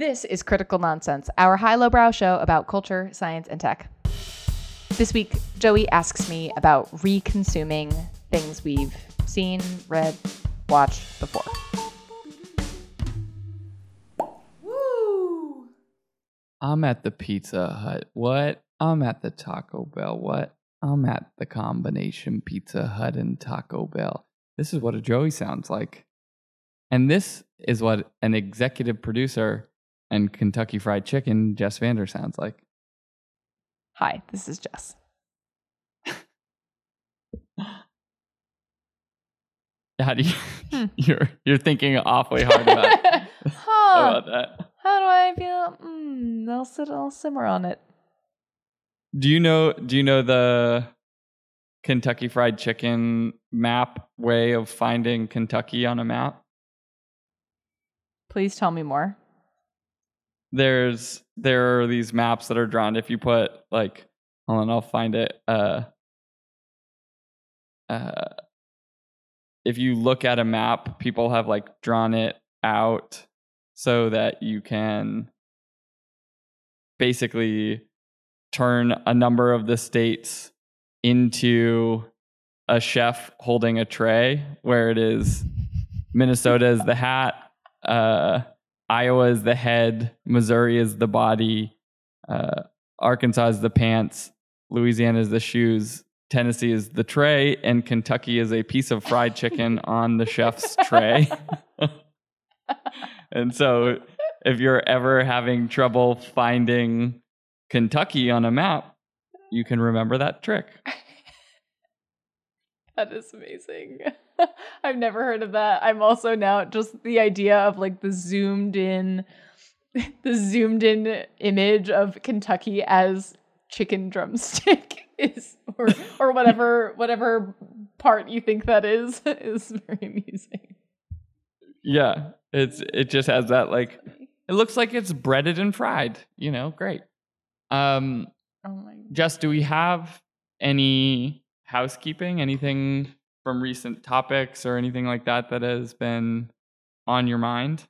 This is Critical Nonsense, our high lowbrow show about culture, science, and tech. This week, Joey asks me about reconsuming things we've seen, read, watched before. Woo! I'm at the Pizza Hut. What? I'm at the Taco Bell. What? I'm at the combination Pizza Hut and Taco Bell. This is what a Joey sounds like. And this is what an executive producer and Kentucky Fried Chicken, Jess Vander, sounds like. Hi, this is Jess. How do you? Hmm. You're you're thinking awfully hard about, huh. about that. How do I feel? Mm, I'll sit. I'll simmer on it. Do you know? Do you know the Kentucky Fried Chicken map way of finding Kentucky on a map? Please tell me more there's there are these maps that are drawn. If you put like, hold on, I'll find it. Uh, uh, if you look at a map, people have like drawn it out so that you can basically turn a number of the states into a chef holding a tray where it is Minnesota is the hat, uh, Iowa is the head, Missouri is the body, uh, Arkansas is the pants, Louisiana is the shoes, Tennessee is the tray, and Kentucky is a piece of fried chicken on the chef's tray. and so, if you're ever having trouble finding Kentucky on a map, you can remember that trick. that is amazing. I've never heard of that. I'm also now just the idea of like the zoomed in the zoomed in image of Kentucky as chicken drumstick is or or whatever whatever part you think that is is very amusing. Yeah, it's it just has that like it looks like it's breaded and fried, you know, great. Um oh my Jess, do we have any housekeeping? Anything from recent topics or anything like that that has been on your mind?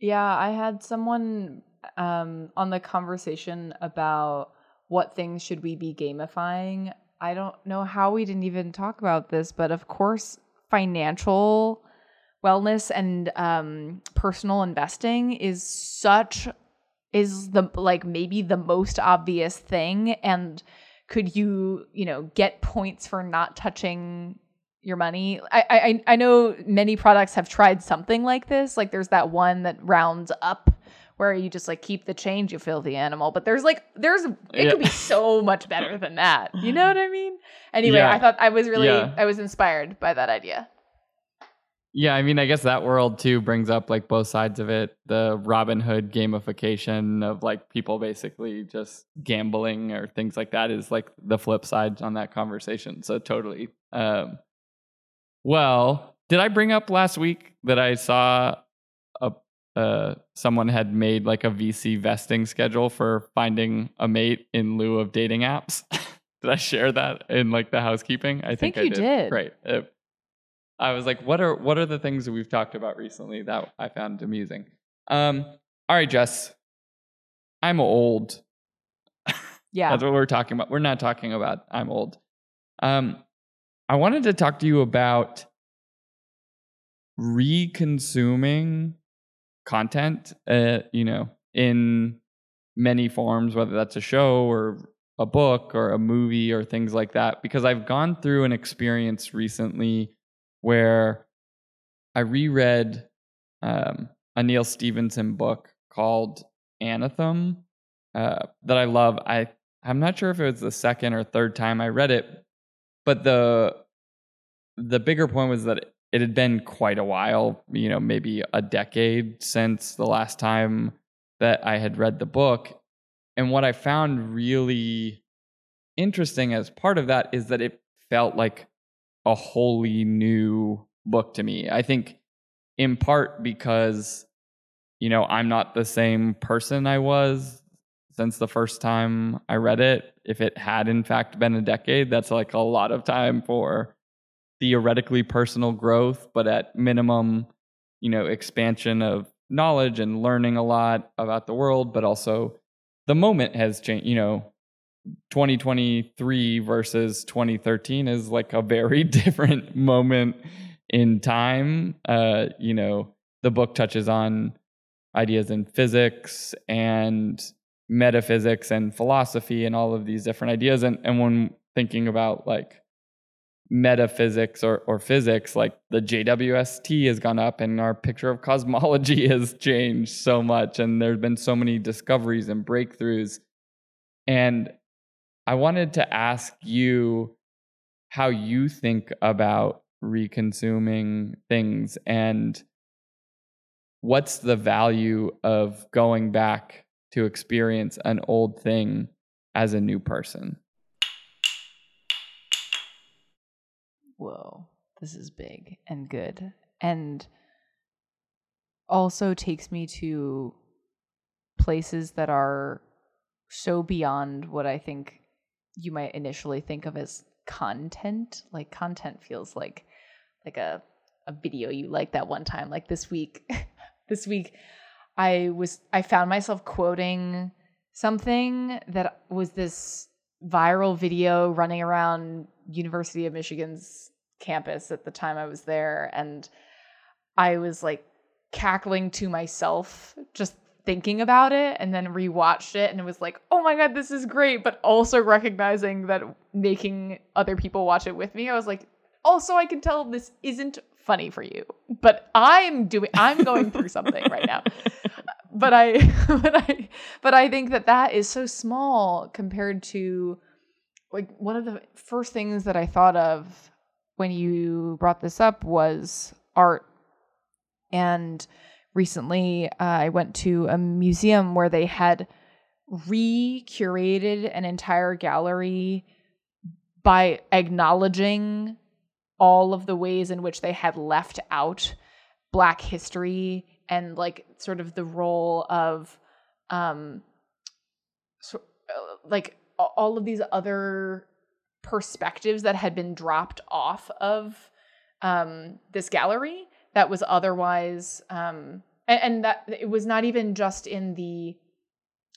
Yeah, I had someone um, on the conversation about what things should we be gamifying. I don't know how we didn't even talk about this, but of course, financial wellness and um, personal investing is such is the like maybe the most obvious thing and could you you know get points for not touching your money I, I i know many products have tried something like this like there's that one that rounds up where you just like keep the change you filthy animal but there's like there's it yeah. could be so much better than that you know what i mean anyway yeah. i thought i was really yeah. i was inspired by that idea yeah, I mean, I guess that world too brings up like both sides of it. The Robinhood gamification of like people basically just gambling or things like that is like the flip side on that conversation. So totally. Um, well, did I bring up last week that I saw a uh, someone had made like a VC vesting schedule for finding a mate in lieu of dating apps? did I share that in like the housekeeping? I, I think, think, you I did. did. Great. It, I was like, what are what are the things that we've talked about recently that I found amusing? Um, all right, Jess. I'm old. Yeah. That's what we're talking about. We're not talking about I'm old. Um, I wanted to talk to you about reconsuming content, uh, you know, in many forms, whether that's a show or a book or a movie or things like that, because I've gone through an experience recently where I reread um, a Neal Stephenson book called Anathem uh, that I love. I I'm not sure if it was the second or third time I read it, but the the bigger point was that it had been quite a while, you know, maybe a decade since the last time that I had read the book. And what I found really interesting as part of that is that it felt like a wholly new book to me. I think in part because you know, I'm not the same person I was since the first time I read it. If it had in fact been a decade, that's like a lot of time for theoretically personal growth, but at minimum, you know, expansion of knowledge and learning a lot about the world, but also the moment has changed. You know, 2023 versus 2013 is like a very different moment in time. Uh, you know, the book touches on ideas in physics and metaphysics and philosophy and all of these different ideas. And, and when thinking about like metaphysics or, or physics, like the JWST has gone up and our picture of cosmology has changed so much. And there's been so many discoveries and breakthroughs. And I wanted to ask you how you think about reconsuming things and what's the value of going back to experience an old thing as a new person? Whoa, this is big and good. And also takes me to places that are so beyond what I think you might initially think of as content. Like content feels like like a a video you like that one time. Like this week this week I was I found myself quoting something that was this viral video running around University of Michigan's campus at the time I was there and I was like cackling to myself just thinking about it and then rewatched it and it was like, "Oh my god, this is great," but also recognizing that making other people watch it with me, I was like, "Also, I can tell this isn't funny for you, but I'm doing I'm going through something right now." But I but I but I think that that is so small compared to like one of the first things that I thought of when you brought this up was art. And recently uh, I went to a museum where they had re curated an entire gallery by acknowledging all of the ways in which they had left out Black history and like sort of the role of um so, uh, like all of these other perspectives that had been dropped off of um, this gallery that was otherwise um, and, and that it was not even just in the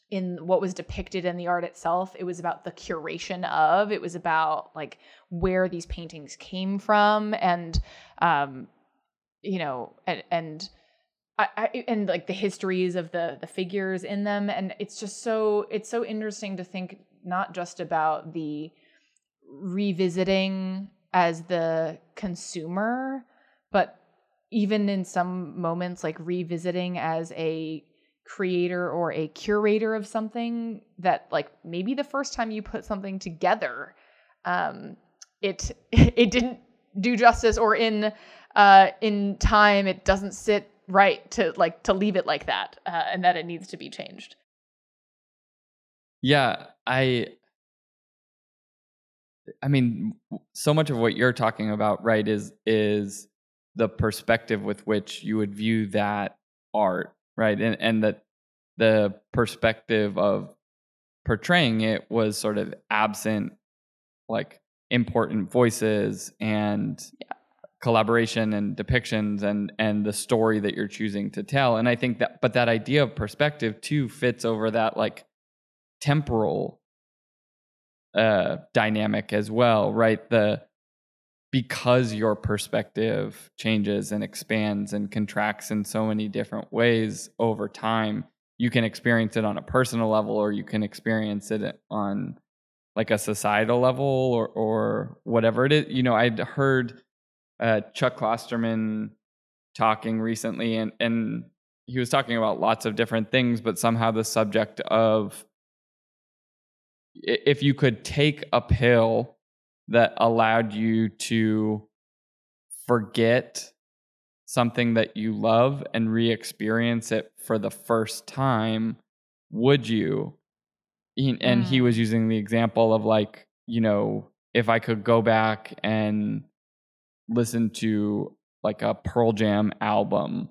in what was depicted in the art itself it was about the curation of it was about like where these paintings came from and um you know and and I, and like the histories of the the figures in them and it's just so it's so interesting to think not just about the revisiting as the consumer, but even in some moments, like revisiting as a creator or a curator of something that like maybe the first time you put something together um it it didn't do justice or in uh in time it doesn't sit right to like to leave it like that uh, and that it needs to be changed. Yeah i I mean, so much of what you're talking about, right, is is the perspective with which you would view that art, right, and and that the perspective of portraying it was sort of absent, like important voices and yeah. collaboration and depictions and and the story that you're choosing to tell. And I think that, but that idea of perspective too fits over that like temporal uh, dynamic as well, right? The because your perspective changes and expands and contracts in so many different ways over time, you can experience it on a personal level or you can experience it on like a societal level or or whatever it is. You know, I'd heard uh, Chuck Klosterman talking recently and and he was talking about lots of different things, but somehow the subject of if you could take a pill that allowed you to forget something that you love and re-experience it for the first time would you and mm. he was using the example of like you know if i could go back and listen to like a pearl jam album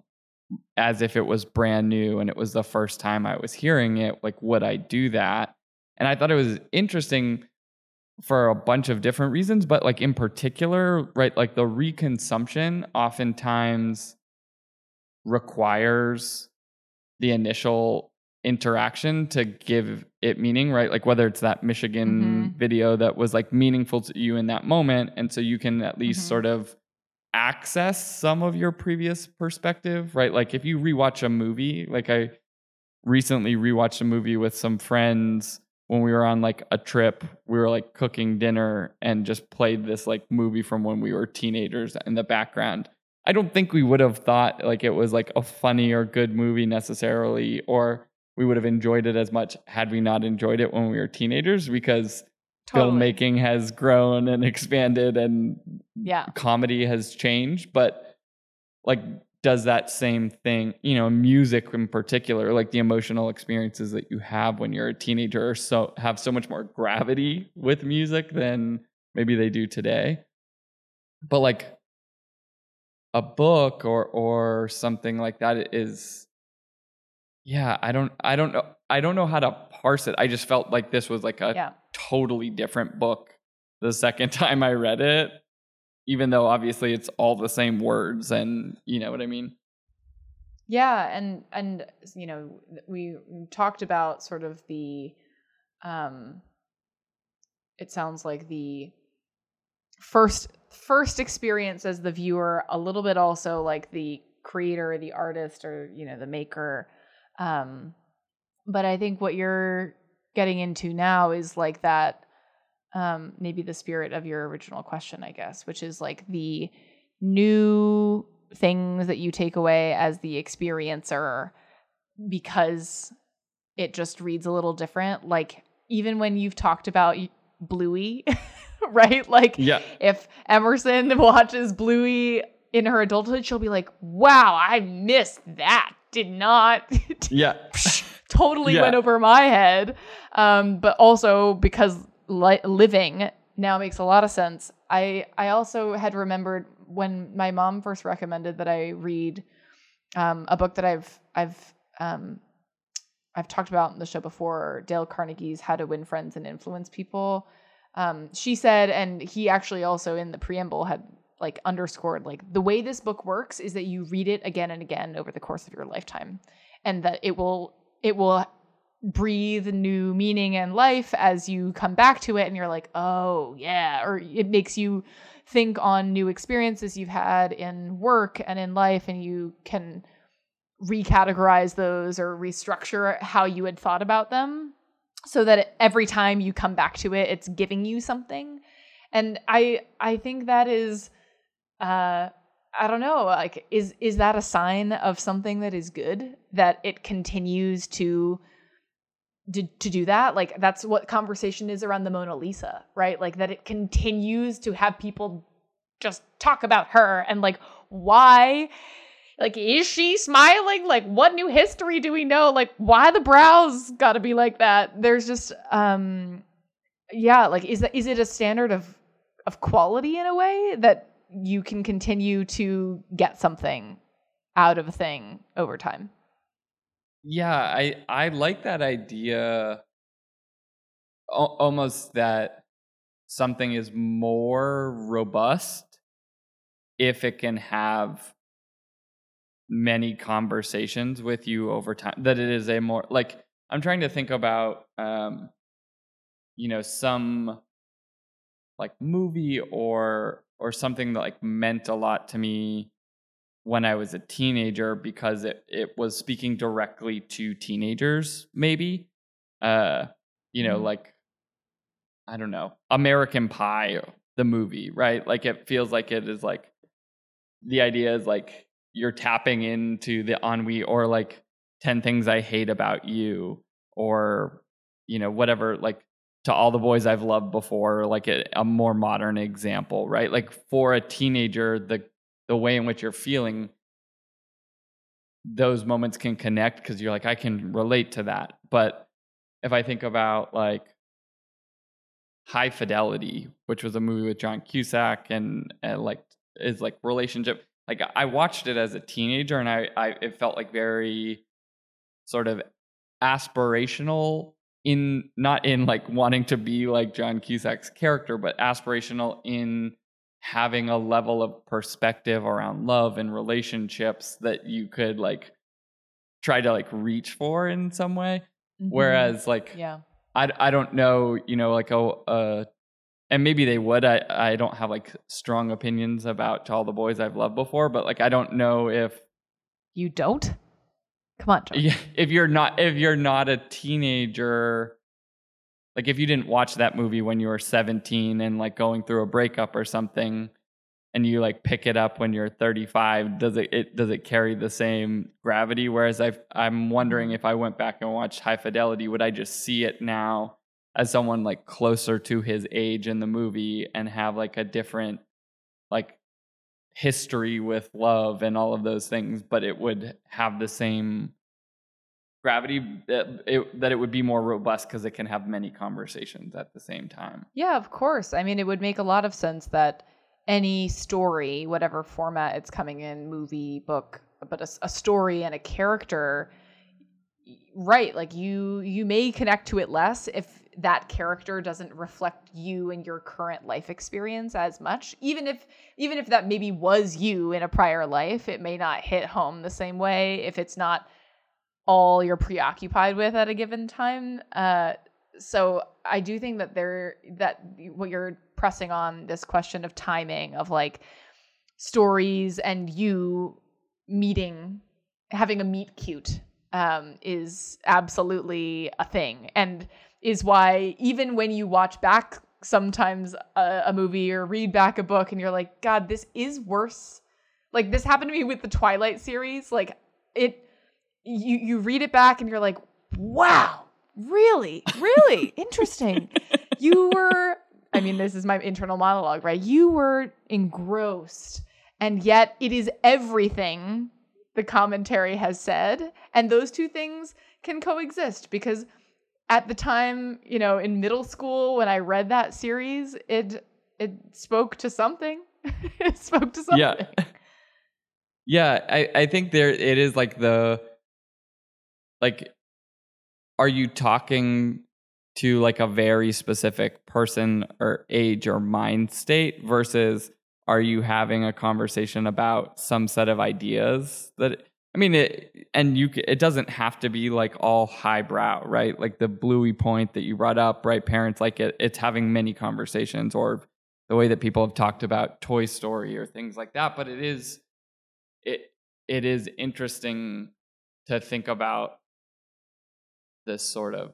as if it was brand new and it was the first time i was hearing it like would i do that and I thought it was interesting for a bunch of different reasons, but like in particular, right, like the reconsumption oftentimes requires the initial interaction to give it meaning, right? Like whether it's that Michigan Mhm. video that was like meaningful to you in that moment. And so you can at least Mhm. sort of access some of your previous perspective, right? Like if you rewatch a movie, like I recently rewatched a movie with some friends when we were on like a trip. We were like cooking dinner and just played this like movie from when we were teenagers in the background. I don't think we would have thought like it was like a funny or good movie necessarily, or we would have enjoyed it as much had we not enjoyed it when we were teenagers because Totally. filmmaking has grown and expanded and Yeah. comedy has changed, but like does that same thing, you know, music in particular, like the emotional experiences that you have when you're a teenager so have so much more gravity with music than maybe they do today. But like a book or or something like that is yeah, I don't I don't know I don't know how to parse it. I just felt like this was like a Yeah. totally different book the second time I read it, even though obviously it's all the same words and you know what I mean? Yeah, and and you know we talked about sort of the um it sounds like the first first experience as the viewer a little bit also like the creator the artist or you know the maker um but i think what you're getting into now is like that um maybe the spirit of your original question i guess which is like the new things that you take away as the experiencer because it just reads a little different like even when you've talked about bluey right like Yeah. if emerson watches bluey in her adulthood she'll be like wow i missed that did not Yeah. totally Yeah. went over my head. Um, but also because li- living now makes a lot of sense. I I also had remembered when my mom first recommended that I read um, a book that I've I've um, I've talked about in the show before, Dale Carnegie's How to Win Friends and Influence People. Um, she said, and he actually also in the preamble had like underscored like the way this book works is that you read it again and again over the course of your lifetime and that it will it will breathe new meaning and life as you come back to it and you're like oh yeah or it makes you think on new experiences you've had in work and in life and you can recategorize those or restructure how you had thought about them so that every time you come back to it it's giving you something. And i i think that is uh i don't know like is is that a sign of something that is good that it continues to to, to do that like that's what conversation is around the mona lisa right? Like that it continues to have people just talk about her and like why like is she smiling? Like what new history do we know? Like why the brows got to be like that? There's just um yeah like is that is it a standard of of quality in a way that you can continue to get something out of a thing over time Yeah, I I like that idea al- almost that something is more robust if it can have many conversations with you over time that it is a more like i'm trying to think about um you know some like movie or or something that like meant a lot to me when I was a teenager because it, it was speaking directly to teenagers, maybe. Uh, you know, Mhm. like I don't know, American Pie, the movie, right? Like it feels like it is like the idea is like you're tapping into the ennui or like 10 things I hate about you or you know, whatever, like to all the boys I've loved before, like a, a more modern example, right? Like for a teenager, the the way in which you're feeling those moments can connect because you're like i can relate to that. But if i think about like high fidelity which was a movie with john cusack and, and like is like relationship like i watched it as a teenager and i, I it felt like very sort of aspirational in not in like wanting to be like john cusack's character but aspirational in having a level of perspective around love and relationships that you could like try to like reach for in some way. Mm-hmm. Whereas like yeah. I, I don't know, you know, like a, uh, and maybe they would. I, I don't have like strong opinions about to all the boys I've loved before, but like I don't know if you don't. Come on, John. If you're not if you're not a teenager, like if you didn't watch that movie when you were 17 and like going through a breakup or something, and you like pick it up when you're 35, does it, it does it carry the same gravity? Whereas I I'm wondering mm-hmm. if I went back and watched High Fidelity, would I just see it now as someone like closer to his age in the movie and have like a different like history with love and all of those things, but it would have the same gravity that it, that it would be more robust because it can have many conversations at the same time. Yeah, of course. I mean, it would make a lot of sense that any story, whatever format it's coming in, movie, book, but a, a story and a character, right? Like you, you may connect to it less if that character doesn't reflect you and your current life experience as much even if even if that maybe was you in a prior life it may not hit home the same way if it's not all you're preoccupied with at a given time uh, so i do think that there that what you're pressing on this question of timing of like stories and you meeting having a meet cute um, is absolutely a thing and is why even when you watch back sometimes a, a, movie or read back a book and you're like, God, this is worse. Like this happened to me with the Twilight series. Like it, you you read it back and you're like, wow, really, really interesting. you were, I mean, this is my internal monologue, right? You were engrossed, and yet it is everything the commentary has said, and those two things can coexist because at the time, you know, in middle school when I read that series, it it spoke to something. it spoke to something. Yeah. Yeah, I, I think there it is like the like are you talking to like a very specific person or age or mind state versus are you having a conversation about some set of ideas that I mean, it, and you, it doesn't have to be like all highbrow, right? Like the bluey point that you brought up, right? Parents like it, it's having many conversations or the way that people have talked about Toy Story or things like that. But it is, it, it is interesting to think about this sort of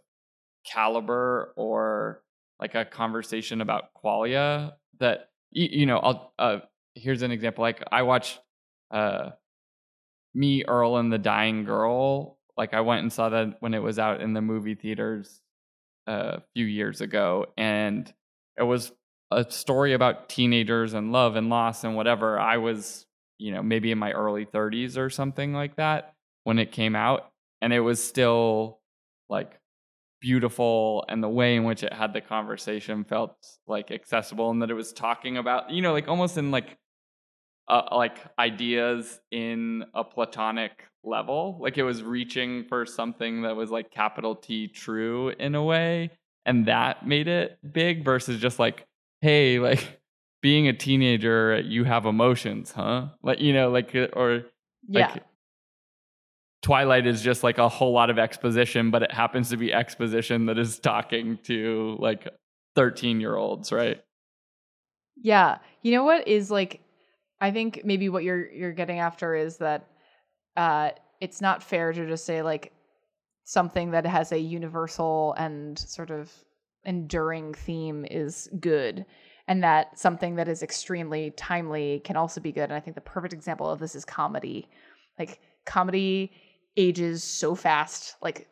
caliber or like a conversation about qualia that, you, you know, I'll, uh, here's an example. Like I watched, uh, me, Earl, and the Dying Girl. Like I went and saw that when it was out in the movie theaters a few years ago, and it was a story about teenagers and love and loss and whatever. I was, you know, maybe in my early 30s or something like that when it came out, and it was still like beautiful and the way in which it had the conversation felt like accessible and that it was talking about you know like almost in like uh, like ideas in a platonic level. Like it was reaching for something that was like capital T true in a way. And that made it big versus just like, hey, like being a teenager, you have emotions, huh? Like, you know, like, uh, or like, yeah. Twilight is just like a whole lot of exposition, but it happens to be exposition that is talking to like 13 year olds, right? Yeah. You know what is like I think maybe what you're you're getting after is that uh, it's not fair to just say like something that has a universal and sort of enduring theme is good and that something that is extremely timely can also be good and i think the perfect example of this is comedy like comedy ages so fast like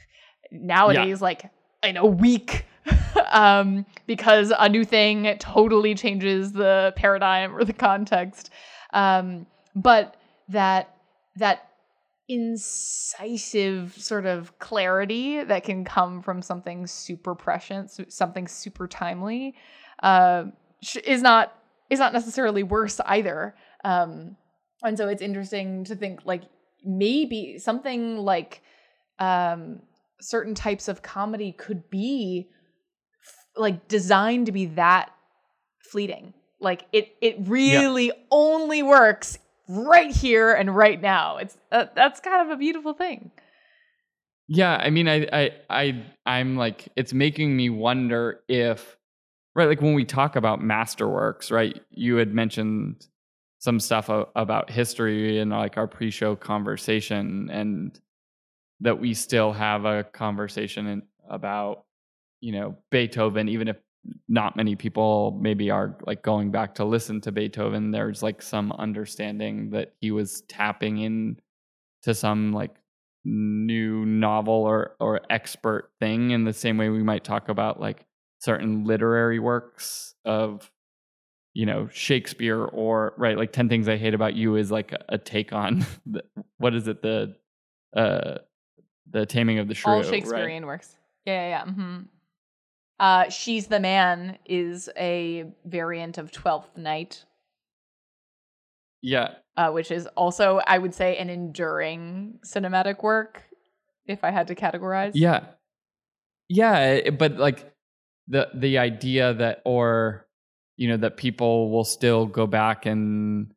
nowadays yeah. like in a week um, because a new thing totally changes the paradigm or the context. Um, but that that incisive sort of clarity that can come from something super prescient, something super timely, uh, is not is not necessarily worse either. Um, and so it's interesting to think like maybe something like um, certain types of comedy could be like designed to be that fleeting Like it it really only works right here and right now. It's uh, that's kind of a beautiful thing. Yeah, I mean, I, I, I, I'm like, it's making me wonder if, right, like when we talk about masterworks, right? You had mentioned some stuff about history and like our pre-show conversation, and that we still have a conversation in, about, you know, Beethoven, even if not many people maybe are like going back to listen to Beethoven. There's like some understanding that he was tapping in to some like new novel or or expert thing in the same way we might talk about like certain literary works of you know Shakespeare or right like 10 things I hate about you is like a, a take on the, what is it the uh the taming of the shrew all Shakespearean right? works yeah yeah, yeah. Mm-hmm. Uh, she's the man is a variant of Twelfth Night yeah uh, which is also, I would say, an enduring cinematic work, if I had to categorize. Yeah, yeah, but like the the idea that, or you know, that people will still go back and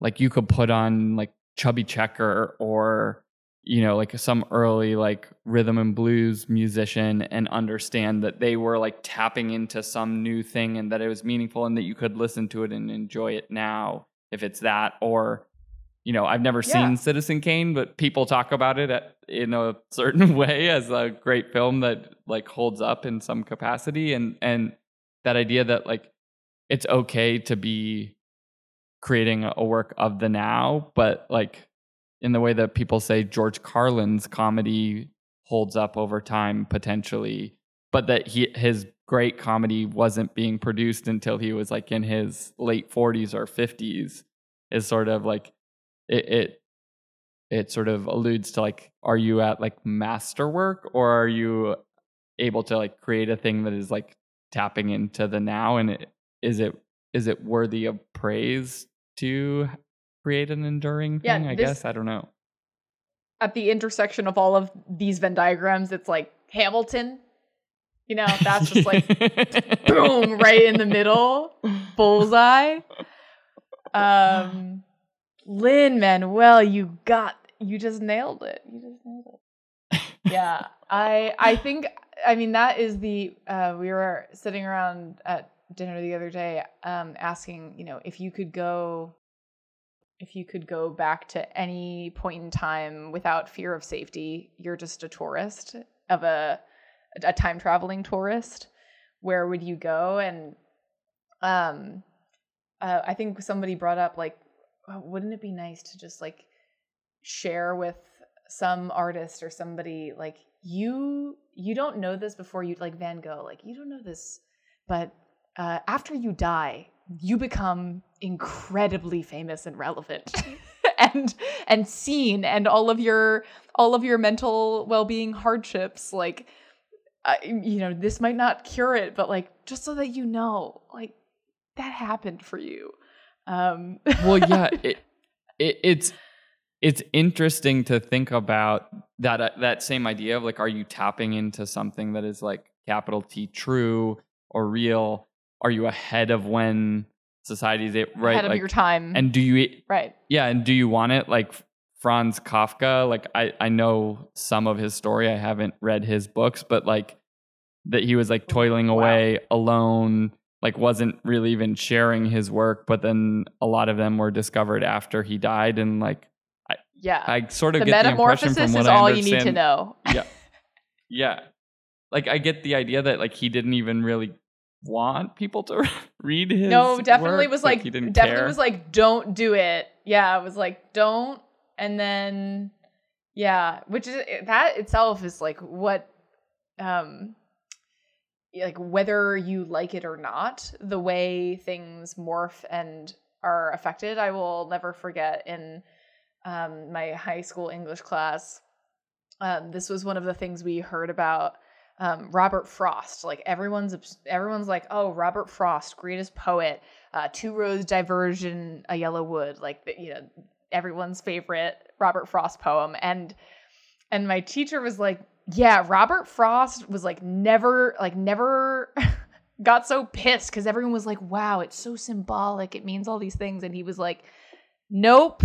like you could put on like Chubby Checker or you know like some early like rhythm and blues musician and understand that they were like tapping into some new thing and that it was meaningful and that you could listen to it and enjoy it now if it's that or you know i've never yeah. seen citizen kane but people talk about it at, in a certain way as a great film that like holds up in some capacity and and that idea that like it's okay to be creating a work of the now but like in the way that people say george carlin's comedy holds up over time potentially but that he his great comedy wasn't being produced until he was like in his late 40s or 50s is sort of like it, it it sort of alludes to like are you at like masterwork or are you able to like create a thing that is like tapping into the now and it, is it is it worthy of praise to create an enduring thing yeah, i guess i don't know at the intersection of all of these venn diagrams it's like hamilton you know, that's just like boom, right in the middle, bullseye. Um, Lin Manuel, you got, you just nailed it. You just nailed it. yeah, I, I think, I mean, that is the. Uh, we were sitting around at dinner the other day, um, asking, you know, if you could go, if you could go back to any point in time without fear of safety, you're just a tourist of a a time traveling tourist, where would you go? And um, uh, I think somebody brought up like, oh, wouldn't it be nice to just like share with some artist or somebody like you you don't know this before you like Van Gogh like you don't know this but uh, after you die you become incredibly famous and relevant and and seen and all of your all of your mental well-being hardships like uh, you know, this might not cure it, but like just so that you know, like that happened for you. Um well, yeah, it, it, it's it's interesting to think about that uh, that same idea of like are you tapping into something that is like capital T true or real? Are you ahead of when society's right ahead of your time? And do you right? Yeah, and do you want it like Franz Kafka, like I, I know some of his story. I haven't read his books, but like that he was like oh, toiling wow. away alone, like wasn't really even sharing his work, but then a lot of them were discovered after he died and like I yeah. I sort of the get the impression from what is I all understand, you need to know. yeah. Yeah. Like I get the idea that like he didn't even really want people to read his No, definitely work, was like, like definitely care. was like don't do it. Yeah, it was like don't and then yeah which is eh, that itself is like what um like whether you like it or not the way things morph and are affected i will never forget in um, my high school english class um, this was one of the things we heard about um, Robert Frost. Like everyone's everyone's like, oh, Robert Frost, greatest poet. Uh, Two roads diversion, a yellow wood. Like you know, everyone's favorite Robert Frost poem and and my teacher was like, "Yeah, Robert Frost was like never like never got so pissed because everyone was like, wow, it's so symbolic. It means all these things. And he was like, nope.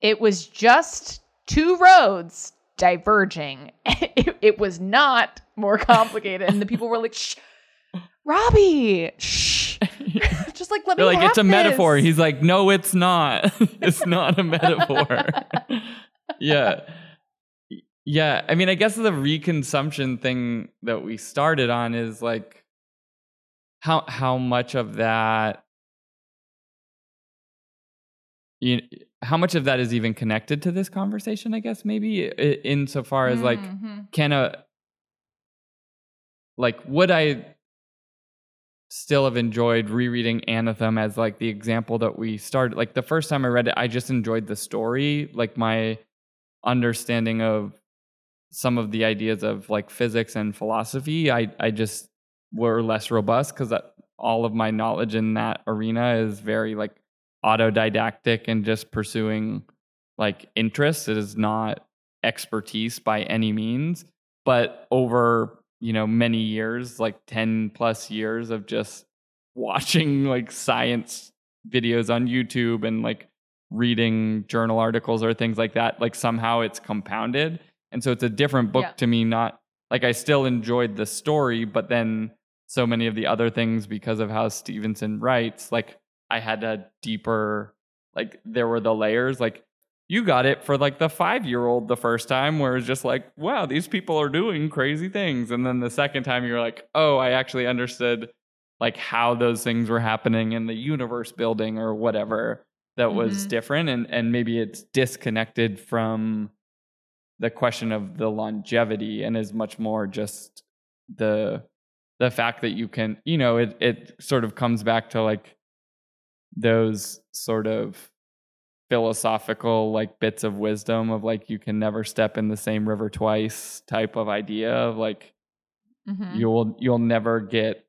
It was just two roads diverging. it, it was not more complicated. And the people were like, shh, Robbie, shh. just like let They're me like, it's a this." metaphor. He's like, no, it's not. it's not a metaphor. yeah. Yeah. I mean, I guess the reconsumption thing that we started on is like how how much of that you how much of that is even connected to this conversation, I guess, maybe insofar as like Mhm. can a like would I still have enjoyed rereading Anathem as like the example that we started like the first time I read it I just enjoyed the story like my understanding of some of the ideas of like physics and philosophy I I just were less robust cuz all of my knowledge in that arena is very like autodidactic and just pursuing like interests. it is not expertise by any means but over you know many years like 10 plus years of just watching like science videos on youtube and like reading journal articles or things like that like somehow it's compounded and so it's a different book Yeah. to me not like i still enjoyed the story but then so many of the other things because of how stephenson writes like i had a deeper like there were the layers like you got it for like the five year old the first time where it's just like wow these people are doing crazy things and then the second time you're like oh i actually understood like how those things were happening in the universe building or whatever that was Mhm. different and and maybe it's disconnected from the question of the longevity and is much more just the the fact that you can you know it it sort of comes back to like those sort of philosophical like bits of wisdom of like you can never step in the same river twice type of idea of like Mhm. you'll you'll never get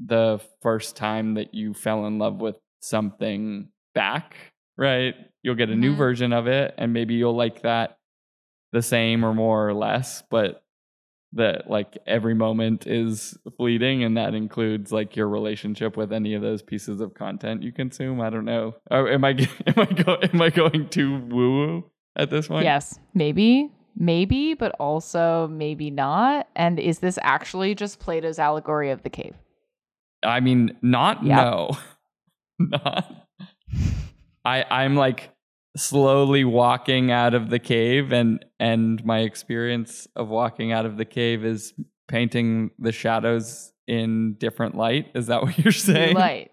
the first time that you fell in love with something back right you'll get a new Mhm. version of it and maybe you'll like that the same or more or less but that like every moment is fleeting and that includes like your relationship with any of those pieces of content you consume i don't know or am i am i go, am i going too woo woo at this point Yes, maybe, maybe, but also maybe not. And is this actually just Plato's allegory of the cave? I mean, not Yeah. no, not. I I'm like slowly walking out of the cave, and and my experience of walking out of the cave is painting the shadows in different light. Is that what you're saying? Light.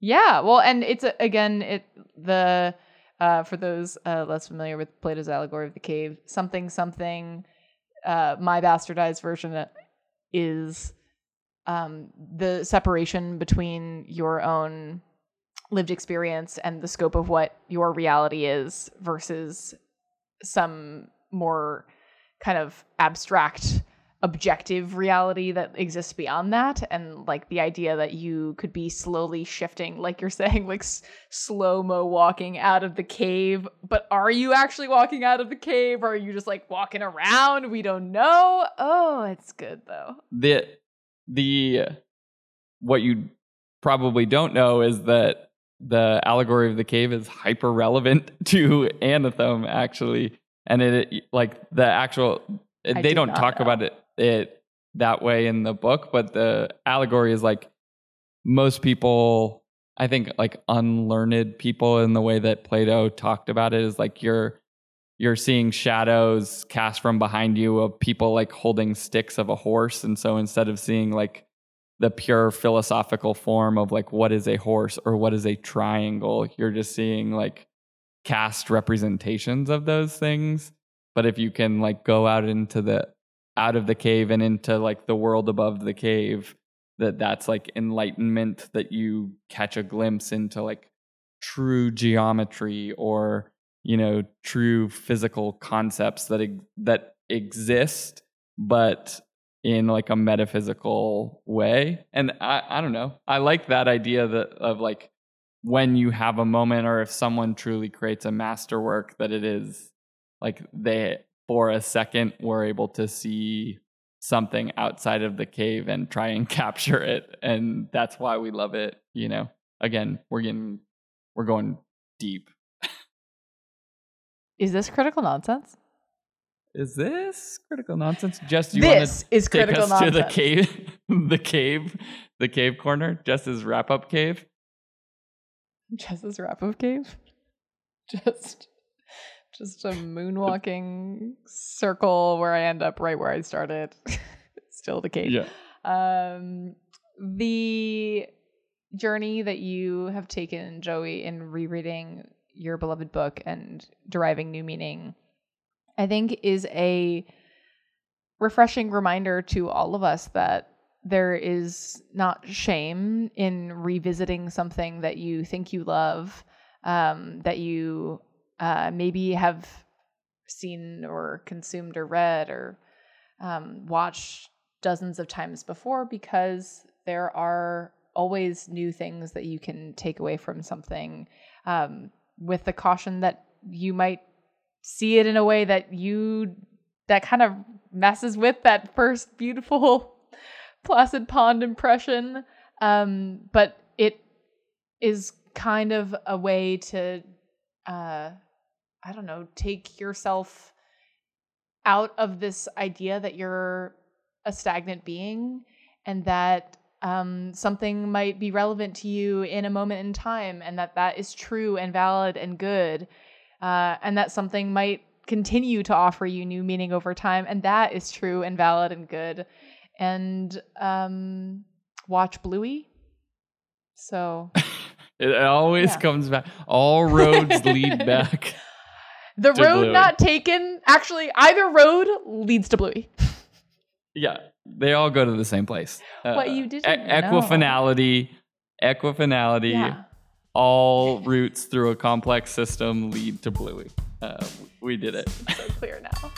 Yeah, well, and it's again it the uh, for those uh, less familiar with Plato's allegory of the cave, something something. Uh, my bastardized version is um, the separation between your own lived experience and the scope of what your reality is versus some more kind of abstract objective reality that exists beyond that. And like the idea that you could be slowly shifting like you're saying like s- slow mo walking out of the cave. But are you actually walking out of the cave? Or are you just like walking around? We don't know. Oh it's good though. The the what you probably don't know is that the allegory of the cave is hyper relevant to Anathem actually, and it like the actual I they don't not talk know. about it it that way in the book, but the allegory is like most people. I think like unlearned people in the way that Plato talked about it is like you're you're seeing shadows cast from behind you of people like holding sticks of a horse and so instead of seeing like the pure philosophical form of like what is a horse or what is a triangle you're just seeing like cast representations of those things. But if you can like go out into the out of the cave and into like the world above the cave that that's like enlightenment that you catch a glimpse into like true geometry or you know true physical concepts that that exist but in like a metaphysical way and i i don't know i like that idea that of like when you have a moment or if someone truly creates a masterwork that it is like they for a second were able to see something outside of the cave and try and capture it. And that's why we love it. You know, again, we're getting, we're going deep. Is this critical nonsense? Is this critical nonsense? Just you want This to is take critical us to nonsense. the cave, the cave, the cave corner, Jess's wrap up cave. Jess's wrap up cave. Just just a moonwalking circle where I end up right where I started. Still the cave. Yeah. Um the journey that you have taken, Joey, in rereading your beloved book and deriving new meaning, I think is a refreshing reminder to all of us that there is not shame in revisiting something that you think you love, um, that you uh, maybe have seen or consumed or read or um, watched dozens of times before, because there are always new things that you can take away from something um, with the caution that you might see it in a way that you that kind of messes with that first beautiful placid pond impression. Um but it is kind of a way to uh i don't know take yourself out of this idea that you're a stagnant being and that um, something might be relevant to you in a moment in time and that that is true and valid and good uh, and that something might continue to offer you new meaning over time and that is true and valid and good and um, watch bluey so It always Yeah. comes back. All roads lead back. the road Bluey. not taken actually either road leads to bluey Yeah, they all go to the same place. Uh, What you didn't e- know. equifinality, equifinality. yeah All routes through a complex system lead to Bluey. Uh, we did it. so clear now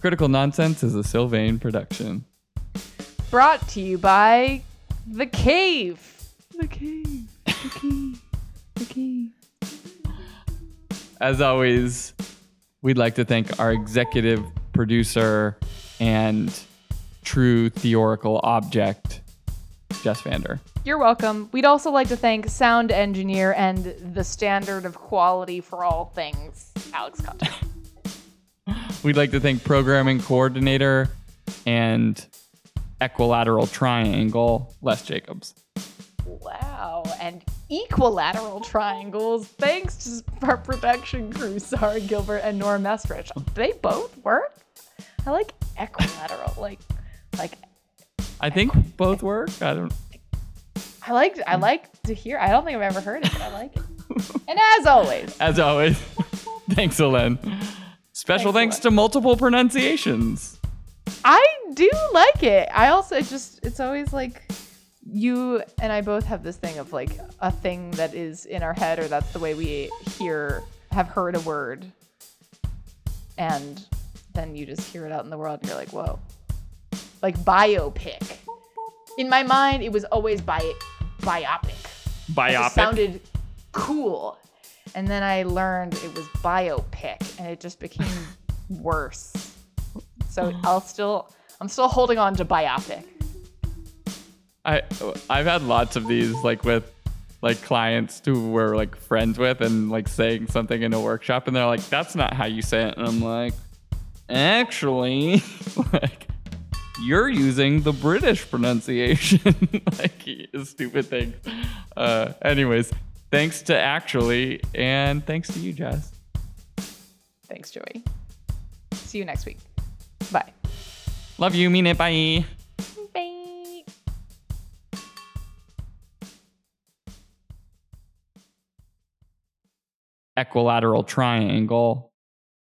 Critical Nonsense is a Sylvain production. brought to you by the cave the cave the cave the cave As always, we'd like to thank our executive producer and true theoretical object, Jess Vander. You're welcome. We'd also like to thank sound engineer and the standard of quality for all things, Alex Conte. We'd like to thank programming coordinator and equilateral triangle, Les Jacobs. wow, and equilateral triangles. Thanks to our production crew, Sarah Gilbert and Nora Mestrich. They both work. I like equilateral, like, like I think both work. I don't. I like I like to hear. I don't think I've ever heard it, but I like it. and as always, As always, thanks, Elen. Special Thanks, thanks to multiple pronunciations. I do like it. I also it just it's always like you and I both have this thing of like a thing that is in our head or that's the way we hear have heard a word and then you just hear it out in the world and you're like, whoa. Like biopic. In my mind, it was always bi- biopic. It Biopic. sounded cool. And then I learned it was biopic and it just became worse. So I'll still I'm still holding on to biopic. I I've had lots of these like with like clients who we're like friends with and like saying something in a workshop and they're like that's not how you say it and I'm like actually like you're using the British pronunciation like stupid things. Uh anyways, thanks to actually and thanks to you Jess. Thanks, Joey. See you next week. Bye. Love you, mean it, bye. Bye. Equilateral triangle